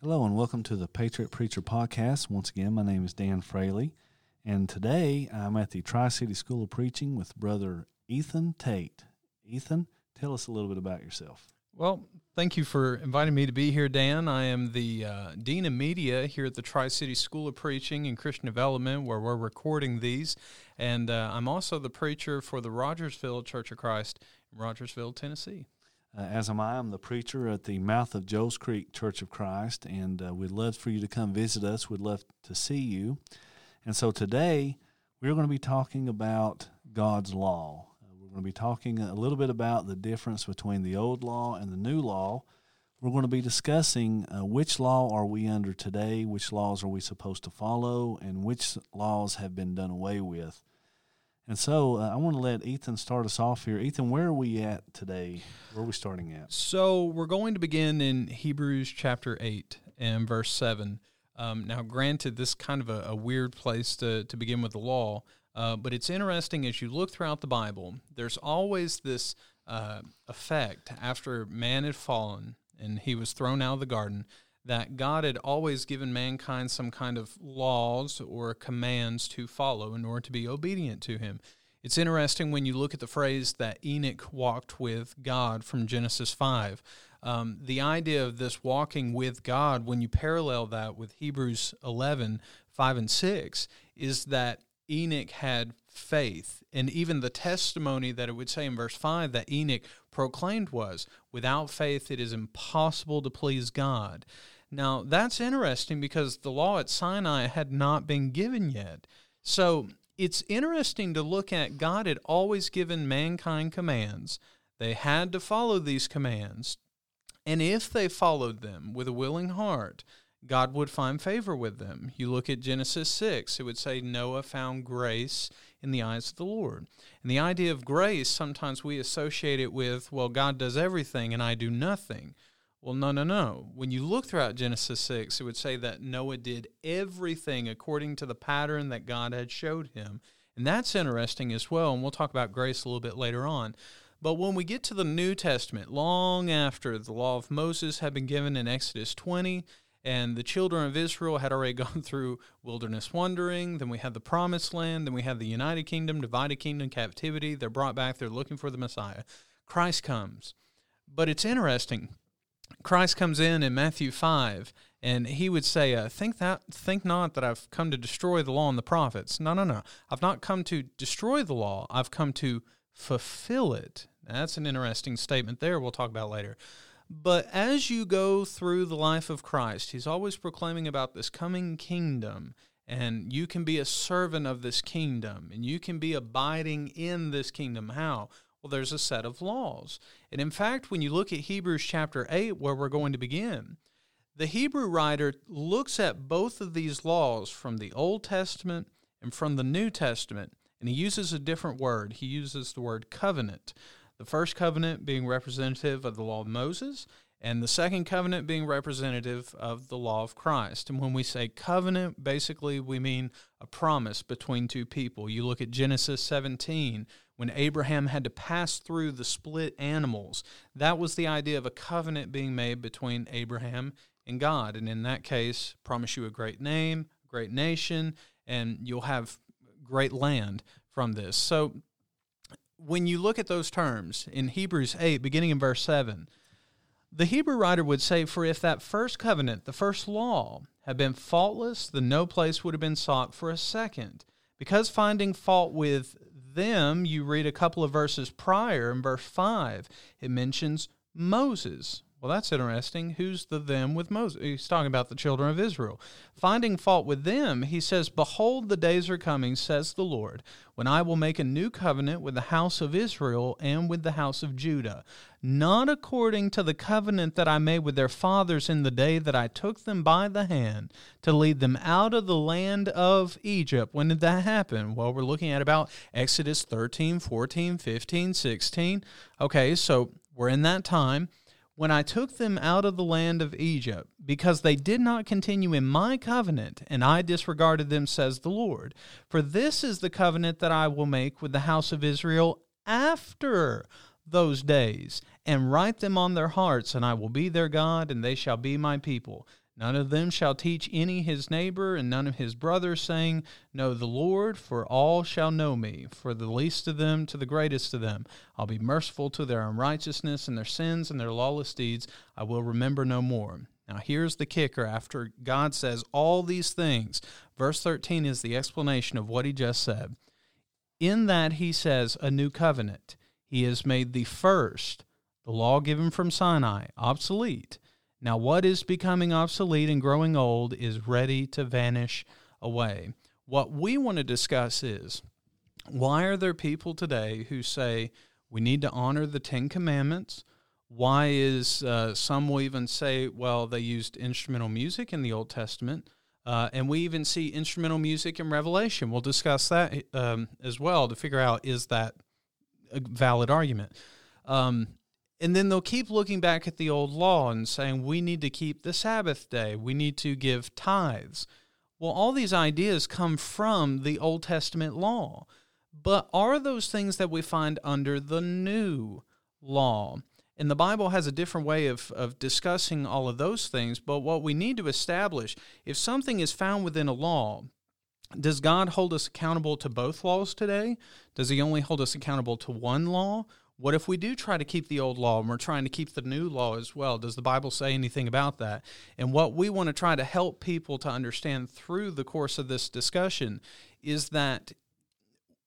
Hello and welcome to the Patriot Preacher Podcast. Once again, my name is Dan Fraley, and today I'm at the Tri City School of Preaching with Brother Ethan Tate. Ethan, tell us a little bit about yourself. Well, thank you for inviting me to be here, Dan. I am the uh, Dean of Media here at the Tri City School of Preaching and Christian Development, where we're recording these. And uh, I'm also the preacher for the Rogersville Church of Christ in Rogersville, Tennessee. Uh, as am I, I'm the preacher at the mouth of Joe's Creek Church of Christ, and uh, we'd love for you to come visit us. We'd love to see you. And so today, we're going to be talking about God's law. Uh, we're going to be talking a little bit about the difference between the old law and the new law. We're going to be discussing uh, which law are we under today, which laws are we supposed to follow, and which laws have been done away with. And so uh, I want to let Ethan start us off here. Ethan, where are we at today? Where are we starting at? So we're going to begin in Hebrews chapter 8 and verse 7. Um, now, granted, this is kind of a, a, weird place to, to begin with the law, uh, but it's interesting as you look throughout the Bible, there's always this uh, effect after man had fallen and he was thrown out of the garden that God had always given mankind some kind of laws or commands to follow in order to be obedient to Him. It's interesting when you look at the phrase that Enoch walked with God from Genesis 5. Um, the idea of this walking with God, when you parallel that with Hebrews 11, 5 and 6, is that Enoch had faith. And even the testimony that it would say in verse 5 that Enoch proclaimed was without faith, it is impossible to please God. Now, that's interesting because the law at Sinai had not been given yet. So it's interesting to look at God had always given mankind commands. They had to follow these commands. And if they followed them with a willing heart, God would find favor with them. You look at Genesis 6, it would say Noah found grace in the eyes of the Lord. And the idea of grace, sometimes we associate it with, well, God does everything and I do nothing. Well, no, no, no. When you look throughout Genesis 6, it would say that Noah did everything according to the pattern that God had showed him. And that's interesting as well. And we'll talk about grace a little bit later on. But when we get to the New Testament, long after the law of Moses had been given in Exodus 20, and the children of Israel had already gone through wilderness wandering, then we had the promised land, then we had the United Kingdom, divided kingdom, captivity. They're brought back, they're looking for the Messiah. Christ comes. But it's interesting Christ comes in in Matthew 5 and he would say, uh, "Think that, think not that I've come to destroy the law and the prophets. No, no, no. I've not come to destroy the law. I've come to fulfill it." That's an interesting statement there. We'll talk about later. But as you go through the life of Christ, he's always proclaiming about this coming kingdom, and you can be a servant of this kingdom, and you can be abiding in this kingdom. How? Well, there's a set of laws. And in fact, when you look at Hebrews chapter 8, where we're going to begin, the Hebrew writer looks at both of these laws from the Old Testament and from the New Testament, and he uses a different word. He uses the word covenant. The first covenant being representative of the law of Moses, and the second covenant being representative of the law of Christ. And when we say covenant, basically we mean a promise between two people. You look at Genesis 17, when Abraham had to pass through the split animals, that was the idea of a covenant being made between Abraham and God. And in that case, promise you a great name, great nation, and you'll have great land from this. So when you look at those terms in Hebrews 8, beginning in verse 7, the Hebrew writer would say, For if that first covenant, the first law, had been faultless, then no place would have been sought for a second. Because finding fault with them, you read a couple of verses prior in verse 5, it mentions Moses. Well, that's interesting. Who's the them with Moses? He's talking about the children of Israel. Finding fault with them, he says, Behold, the days are coming, says the Lord, when I will make a new covenant with the house of Israel and with the house of Judah, not according to the covenant that I made with their fathers in the day that I took them by the hand to lead them out of the land of Egypt. When did that happen? Well, we're looking at about Exodus 13, 14, 15, 16. Okay, so we're in that time when I took them out of the land of Egypt, because they did not continue in my covenant, and I disregarded them, says the Lord. For this is the covenant that I will make with the house of Israel after those days, and write them on their hearts, and I will be their God, and they shall be my people. None of them shall teach any his neighbor and none of his brothers, saying, Know the Lord, for all shall know me, for the least of them to the greatest of them. I'll be merciful to their unrighteousness and their sins and their lawless deeds. I will remember no more. Now, here's the kicker after God says all these things. Verse 13 is the explanation of what he just said. In that, he says, a new covenant. He has made the first, the law given from Sinai, obsolete now, what is becoming obsolete and growing old is ready to vanish away. What we want to discuss is why are there people today who say we need to honor the Ten Commandments? Why is uh, some will even say, well, they used instrumental music in the Old Testament, uh, and we even see instrumental music in Revelation. We'll discuss that um, as well to figure out is that a valid argument. Um, and then they'll keep looking back at the old law and saying, we need to keep the Sabbath day, we need to give tithes. Well, all these ideas come from the Old Testament law. But are those things that we find under the new law? And the Bible has a different way of, of discussing all of those things. But what we need to establish if something is found within a law, does God hold us accountable to both laws today? Does He only hold us accountable to one law? What if we do try to keep the old law and we're trying to keep the new law as well? Does the Bible say anything about that? And what we want to try to help people to understand through the course of this discussion is that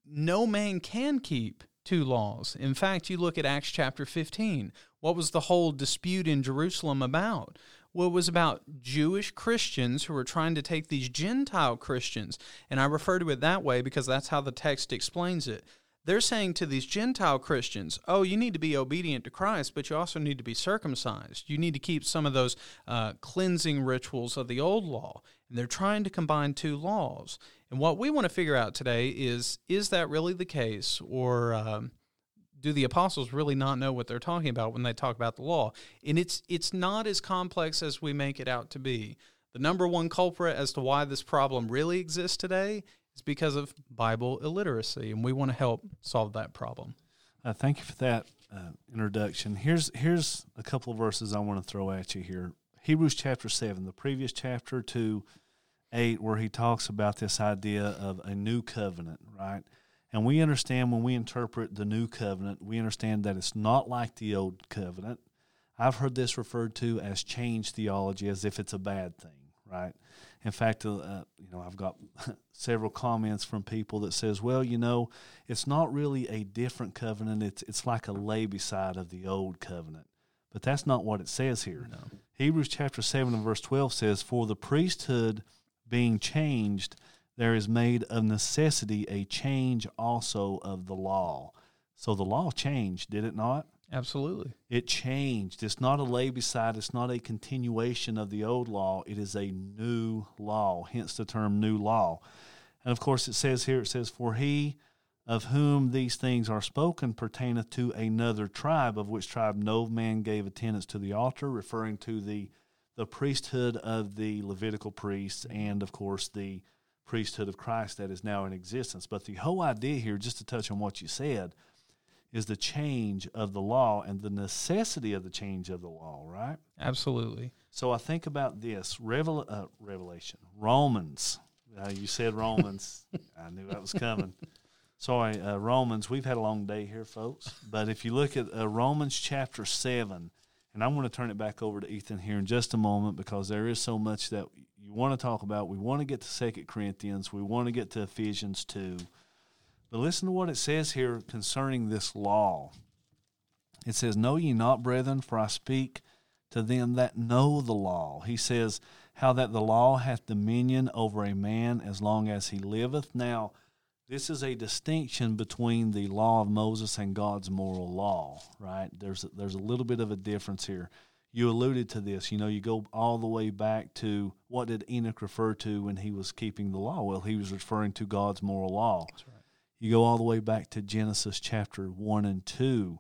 no man can keep two laws. In fact, you look at Acts chapter 15. What was the whole dispute in Jerusalem about? Well, it was about Jewish Christians who were trying to take these Gentile Christians. And I refer to it that way because that's how the text explains it they're saying to these Gentile Christians, oh, you need to be obedient to Christ, but you also need to be circumcised. You need to keep some of those uh, cleansing rituals of the old law. And they're trying to combine two laws. And what we want to figure out today is is that really the case? Or um, do the apostles really not know what they're talking about when they talk about the law? And it's, it's not as complex as we make it out to be. The number one culprit as to why this problem really exists today is because of Bible illiteracy, and we want to help solve that problem. Uh, thank you for that uh, introduction. Here's here's a couple of verses I want to throw at you here. Hebrews chapter seven, the previous chapter to eight, where he talks about this idea of a new covenant, right? And we understand when we interpret the new covenant, we understand that it's not like the old covenant. I've heard this referred to as change theology, as if it's a bad thing, right? In fact, uh, uh, you know, I've got several comments from people that says, "Well, you know, it's not really a different covenant. It's it's like a lay beside of the old covenant." But that's not what it says here. No. Hebrews chapter 7 and verse 12 says, "For the priesthood being changed, there is made of necessity a change also of the law." So the law changed, did it not? Absolutely. It changed. It's not a lay beside, it's not a continuation of the old law. It is a new law, hence the term new law. And of course, it says here, it says, For he of whom these things are spoken pertaineth to another tribe, of which tribe no man gave attendance to the altar, referring to the, the priesthood of the Levitical priests and, of course, the priesthood of Christ that is now in existence. But the whole idea here, just to touch on what you said, is the change of the law and the necessity of the change of the law, right? Absolutely. So I think about this Revel- uh, Revelation, Romans. Uh, you said Romans. I knew that was coming. Sorry, uh, Romans. We've had a long day here, folks. But if you look at uh, Romans chapter 7, and I'm going to turn it back over to Ethan here in just a moment because there is so much that you want to talk about. We want to get to Second Corinthians, we want to get to Ephesians 2. But listen to what it says here concerning this law. It says, Know ye not, brethren, for I speak to them that know the law. He says, How that the law hath dominion over a man as long as he liveth. Now, this is a distinction between the law of Moses and God's moral law, right? There's a, there's a little bit of a difference here. You alluded to this. You know, you go all the way back to what did Enoch refer to when he was keeping the law? Well, he was referring to God's moral law. Right. You go all the way back to Genesis chapter 1 and 2,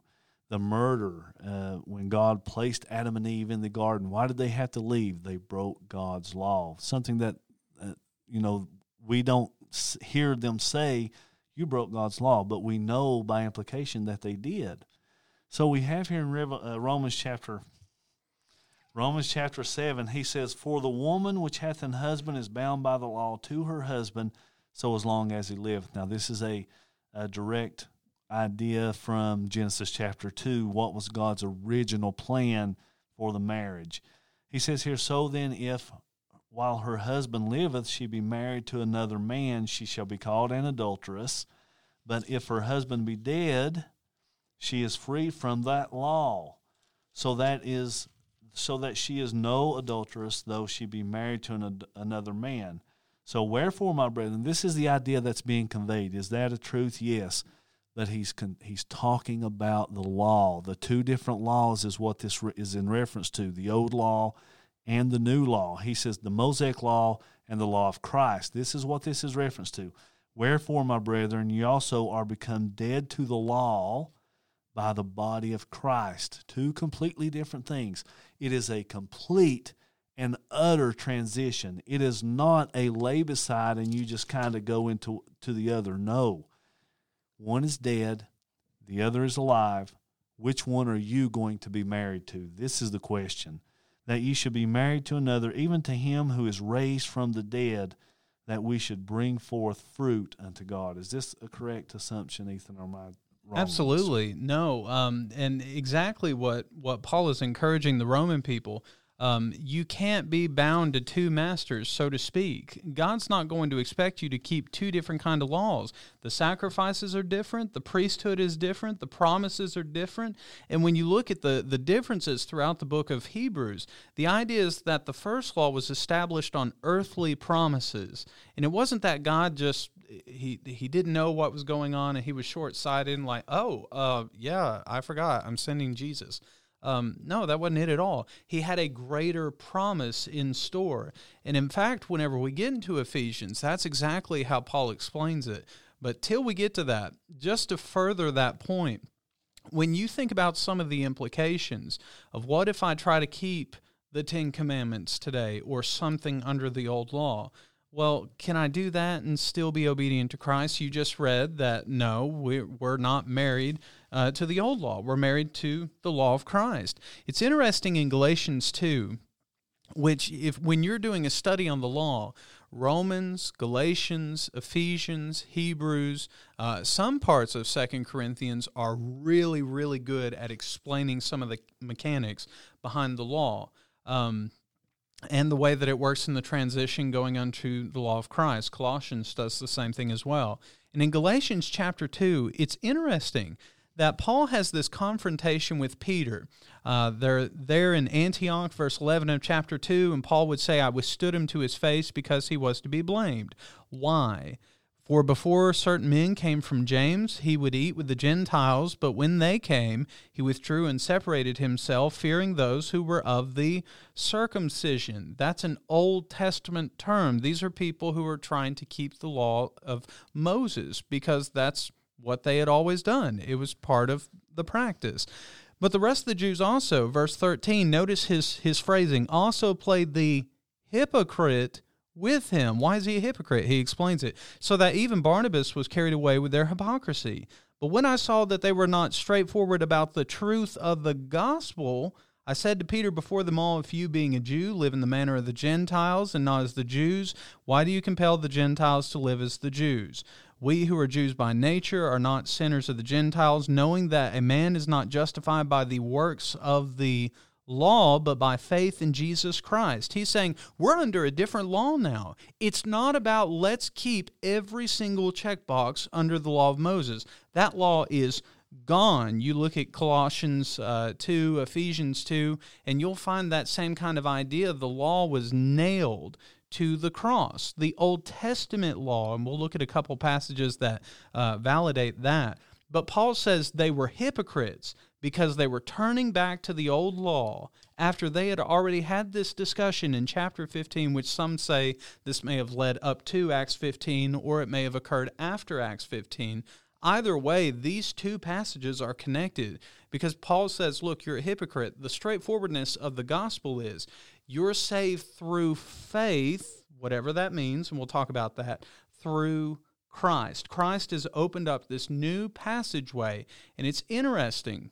the murder, uh, when God placed Adam and Eve in the garden. Why did they have to leave? They broke God's law. Something that, uh, you know, we don't hear them say, you broke God's law, but we know by implication that they did. So we have here in uh, Romans chapter Romans chapter 7, he says, For the woman which hath an husband is bound by the law to her husband so as long as he liveth. Now, this is a, a direct idea from Genesis chapter 2. What was God's original plan for the marriage? He says here, So then, if while her husband liveth she be married to another man, she shall be called an adulteress. But if her husband be dead, she is free from that law. So that is so that she is no adulteress, though she be married to an, another man. So, wherefore, my brethren, this is the idea that's being conveyed. Is that a truth? Yes. But he's he's talking about the law. The two different laws is what this is in reference to the old law and the new law. He says the Mosaic law and the law of Christ. This is what this is reference to. Wherefore, my brethren, ye also are become dead to the law by the body of Christ. Two completely different things. It is a complete and utter transition. It is not a lay beside and you just kind of go into to the other. No. One is dead, the other is alive. Which one are you going to be married to? This is the question. That ye should be married to another, even to him who is raised from the dead, that we should bring forth fruit unto God. Is this a correct assumption, Ethan, or am I Absolutely no, um, and exactly what what Paul is encouraging the Roman people. Um, you can't be bound to two masters, so to speak. God's not going to expect you to keep two different kind of laws. The sacrifices are different, the priesthood is different, the promises are different. And when you look at the, the differences throughout the book of Hebrews, the idea is that the first law was established on earthly promises. And it wasn't that God just he he didn't know what was going on and he was short-sighted and like, "Oh, uh, yeah, I forgot. I'm sending Jesus." Um, no, that wasn't it at all. He had a greater promise in store. And in fact, whenever we get into Ephesians, that's exactly how Paul explains it. But till we get to that, just to further that point, when you think about some of the implications of what if I try to keep the Ten Commandments today or something under the old law, well, can I do that and still be obedient to Christ? You just read that no, we're, not married uh, to the old law. We're married to the law of Christ. It's interesting in Galatians 2, which, if when you're doing a study on the law, Romans, Galatians, Ephesians, Hebrews, uh, some parts of Second Corinthians are really, really good at explaining some of the mechanics behind the law. Um, and the way that it works in the transition going unto the law of Christ. Colossians does the same thing as well. And in Galatians chapter 2, it's interesting that Paul has this confrontation with Peter. Uh, they're there in Antioch, verse 11 of chapter 2, and Paul would say, I withstood him to his face because he was to be blamed. Why? For before certain men came from James, he would eat with the Gentiles, but when they came, he withdrew and separated himself, fearing those who were of the circumcision. That's an Old Testament term. These are people who are trying to keep the law of Moses because that's what they had always done. It was part of the practice. But the rest of the Jews also, verse 13, notice his, his phrasing, also played the hypocrite with him. Why is he a hypocrite? He explains it. So that even Barnabas was carried away with their hypocrisy. But when I saw that they were not straightforward about the truth of the gospel, I said to Peter before them all, If you, being a Jew, live in the manner of the Gentiles and not as the Jews, why do you compel the Gentiles to live as the Jews? We who are Jews by nature are not sinners of the Gentiles, knowing that a man is not justified by the works of the law, but by faith in Jesus Christ. He's saying we're under a different law now. It's not about let's keep every single checkbox under the law of Moses. That law is gone. You look at Colossians uh, 2, Ephesians 2, and you'll find that same kind of idea. The law was nailed to the cross. The Old Testament law, and we'll look at a couple passages that uh, validate that. But Paul says they were hypocrites because they were turning back to the old law after they had already had this discussion in chapter 15, which some say this may have led up to Acts 15 or it may have occurred after Acts 15. Either way, these two passages are connected because Paul says, Look, you're a hypocrite. The straightforwardness of the gospel is you're saved through faith, whatever that means, and we'll talk about that, through Christ. Christ has opened up this new passageway, and it's interesting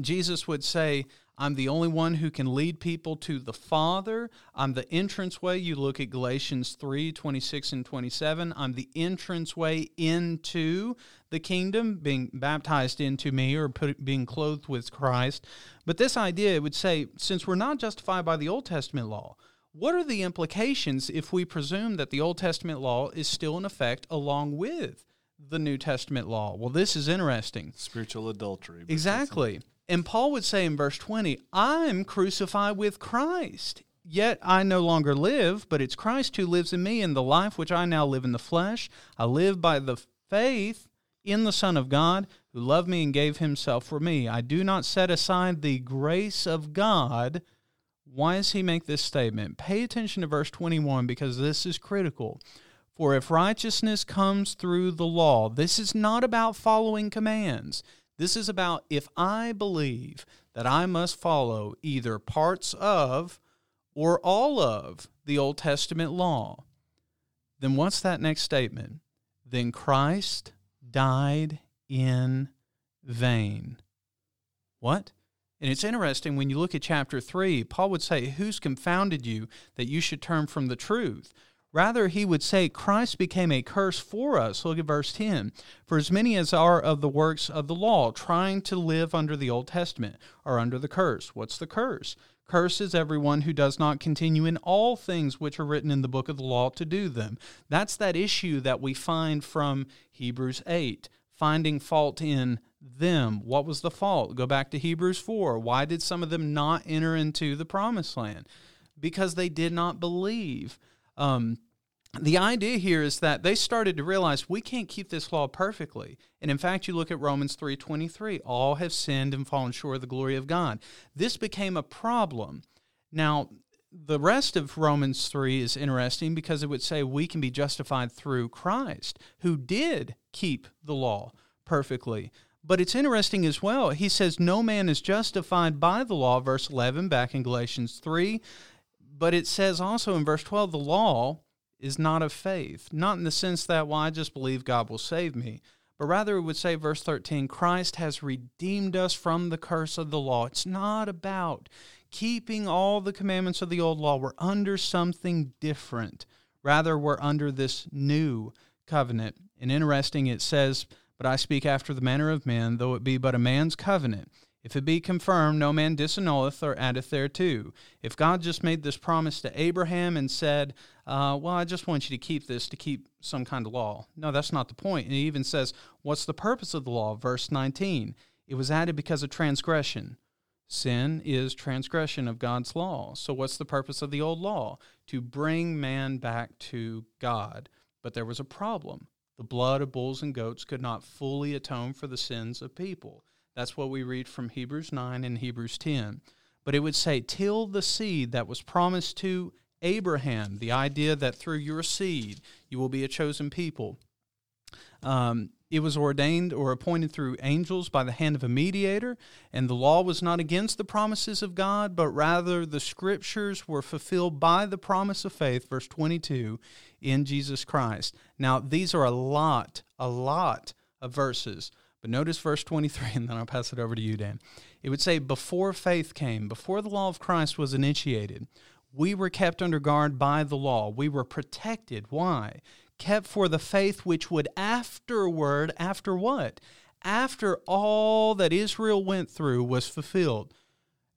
Jesus would say, I'm the only one who can lead people to the Father. I'm the entranceway. You look at Galatians 3 26 and 27. I'm the entranceway into the kingdom, being baptized into me or put, being clothed with Christ. But this idea, would say, since we're not justified by the Old Testament law, what are the implications if we presume that the Old Testament law is still in effect along with the New Testament law? Well, this is interesting. Spiritual adultery. Exactly. And Paul would say in verse 20, I'm crucified with Christ. Yet I no longer live, but it's Christ who lives in me, and the life which I now live in the flesh, I live by the faith in the Son of God, who loved me and gave himself for me. I do not set aside the grace of God. Why does he make this statement? Pay attention to verse 21 because this is critical. For if righteousness comes through the law, this is not about following commands. This is about if I believe that I must follow either parts of or all of the Old Testament law, then what's that next statement? Then Christ died in vain. What? And it's interesting when you look at chapter 3, Paul would say, Who's confounded you that you should turn from the truth? Rather, he would say, Christ became a curse for us. Look at verse 10. For as many as are of the works of the law, trying to live under the Old Testament, are under the curse. What's the curse? Curse is everyone who does not continue in all things which are written in the book of the law to do them. That's that issue that we find from Hebrews 8, finding fault in them. What was the fault? Go back to Hebrews 4. Why did some of them not enter into the promised land? Because they did not believe. Um, the idea here is that they started to realize we can't keep this law perfectly. And in fact, you look at Romans 3:23, all have sinned and fallen short of the glory of God. This became a problem. Now, the rest of Romans 3 is interesting because it would say we can be justified through Christ, who did keep the law perfectly. But it's interesting as well. He says, No man is justified by the law, verse 11, back in Galatians 3. But it says also in verse 12, the law is not of faith, not in the sense that, well, I just believe God will save me, but rather it would say, verse 13, Christ has redeemed us from the curse of the law. It's not about keeping all the commandments of the old law. We're under something different. Rather, we're under this new covenant. And interesting, it says, But I speak after the manner of men, though it be but a man's covenant. If it be confirmed, no man disannulleth or addeth thereto. If God just made this promise to Abraham and said, uh, Well, I just want you to keep this to keep some kind of law. No, that's not the point. And he even says, What's the purpose of the law? Verse 19 It was added because of transgression. Sin is transgression of God's law. So, what's the purpose of the old law? To bring man back to God. But there was a problem. The blood of bulls and goats could not fully atone for the sins of people. That's what we read from Hebrews 9 and Hebrews 10. But it would say, till the seed that was promised to Abraham, the idea that through your seed you will be a chosen people. Um, it was ordained or appointed through angels by the hand of a mediator, and the law was not against the promises of God, but rather the scriptures were fulfilled by the promise of faith, verse 22, in Jesus Christ. Now, these are a lot, a lot of verses but notice verse 23, and then I'll pass it over to you, Dan. It would say, Before faith came, before the law of Christ was initiated, we were kept under guard by the law. We were protected. Why? Kept for the faith which would afterward, after what? After all that Israel went through was fulfilled,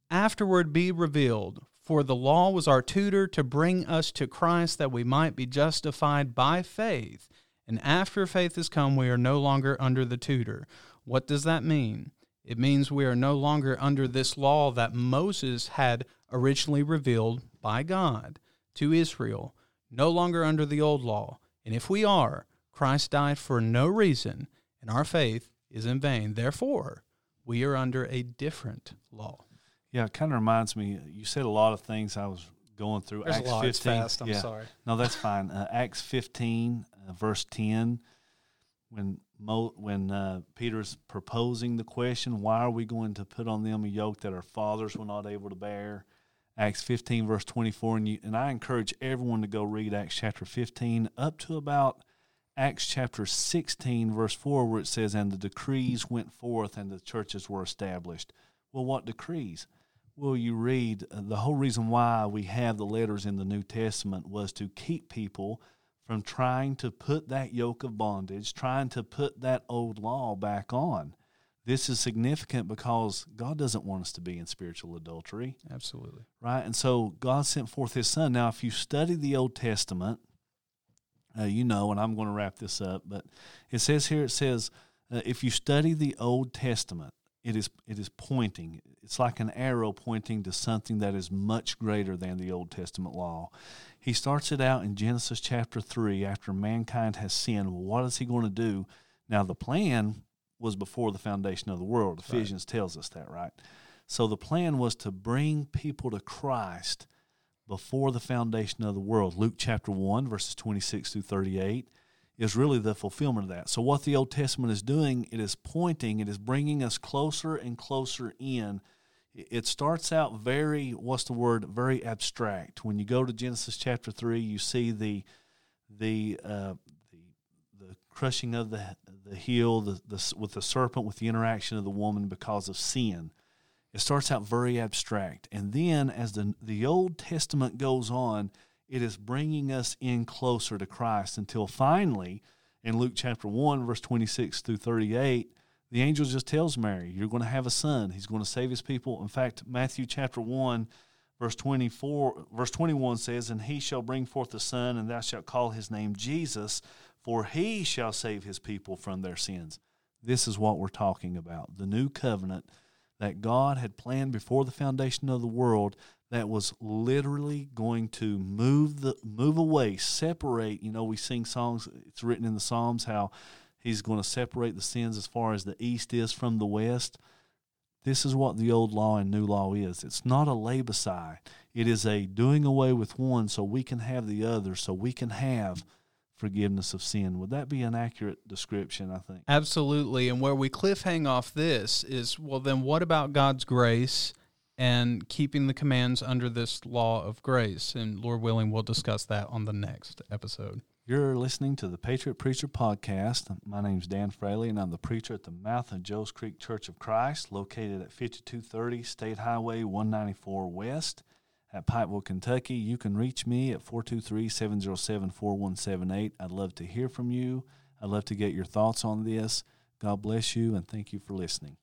afterward be revealed. For the law was our tutor to bring us to Christ that we might be justified by faith. And after faith has come, we are no longer under the tutor. What does that mean? It means we are no longer under this law that Moses had originally revealed by God to Israel, no longer under the old law. And if we are, Christ died for no reason, and our faith is in vain. Therefore, we are under a different law. Yeah, it kind of reminds me. You said a lot of things I was going through. There's Acts a lot. 15. It's fast. I'm yeah. sorry. No, that's fine. Uh, Acts 15, uh, verse 10, when Mo, when uh, Peter's proposing the question, why are we going to put on them a yoke that our fathers were not able to bear? Acts 15, verse 24. And, you, and I encourage everyone to go read Acts chapter 15 up to about Acts chapter 16, verse 4, where it says, And the decrees went forth and the churches were established. Well, what decrees? Well, you read uh, the whole reason why we have the letters in the New Testament was to keep people from trying to put that yoke of bondage, trying to put that old law back on. This is significant because God doesn't want us to be in spiritual adultery. Absolutely. Right? And so God sent forth his son. Now, if you study the Old Testament, uh, you know, and I'm going to wrap this up, but it says here, it says, uh, if you study the Old Testament, it is it is pointing. It's like an arrow pointing to something that is much greater than the Old Testament law. He starts it out in Genesis chapter three after mankind has sinned. Well, what is he going to do? Now the plan was before the foundation of the world. Ephesians right. tells us that, right? So the plan was to bring people to Christ before the foundation of the world. Luke chapter 1, verses 26 through 38 is really the fulfillment of that. So, what the Old Testament is doing, it is pointing, it is bringing us closer and closer in. It starts out very, what's the word, very abstract. When you go to Genesis chapter 3, you see the, the, uh, the, the crushing of the, the heel the, the, with the serpent, with the interaction of the woman because of sin. It starts out very abstract. And then as the, the Old Testament goes on, it is bringing us in closer to Christ until finally, in Luke chapter 1, verse 26 through 38, the angel just tells Mary, You're going to have a son. He's going to save his people. In fact, Matthew chapter 1, verse 24, verse 21 says, And he shall bring forth a son, and thou shalt call his name Jesus, for he shall save his people from their sins. This is what we're talking about the new covenant that God had planned before the foundation of the world that was literally going to move the move away, separate. You know, we sing songs. It's written in the Psalms how He's going to separate the sins as far as the east is from the west. This is what the old law and new law is. It's not a lay beside. It is a doing away with one so we can have the other, so we can have forgiveness of sin. Would that be an accurate description, I think? Absolutely. And where we cliffhang off this is well, then what about God's grace and keeping the commands under this law of grace. And Lord willing, we'll discuss that on the next episode. You're listening to the Patriot Preacher Podcast. My name is Dan Fraley, and I'm the preacher at the mouth of Joe's Creek Church of Christ, located at 5230 State Highway 194 West at Pikeville, Kentucky. You can reach me at 423 707 4178. I'd love to hear from you. I'd love to get your thoughts on this. God bless you, and thank you for listening.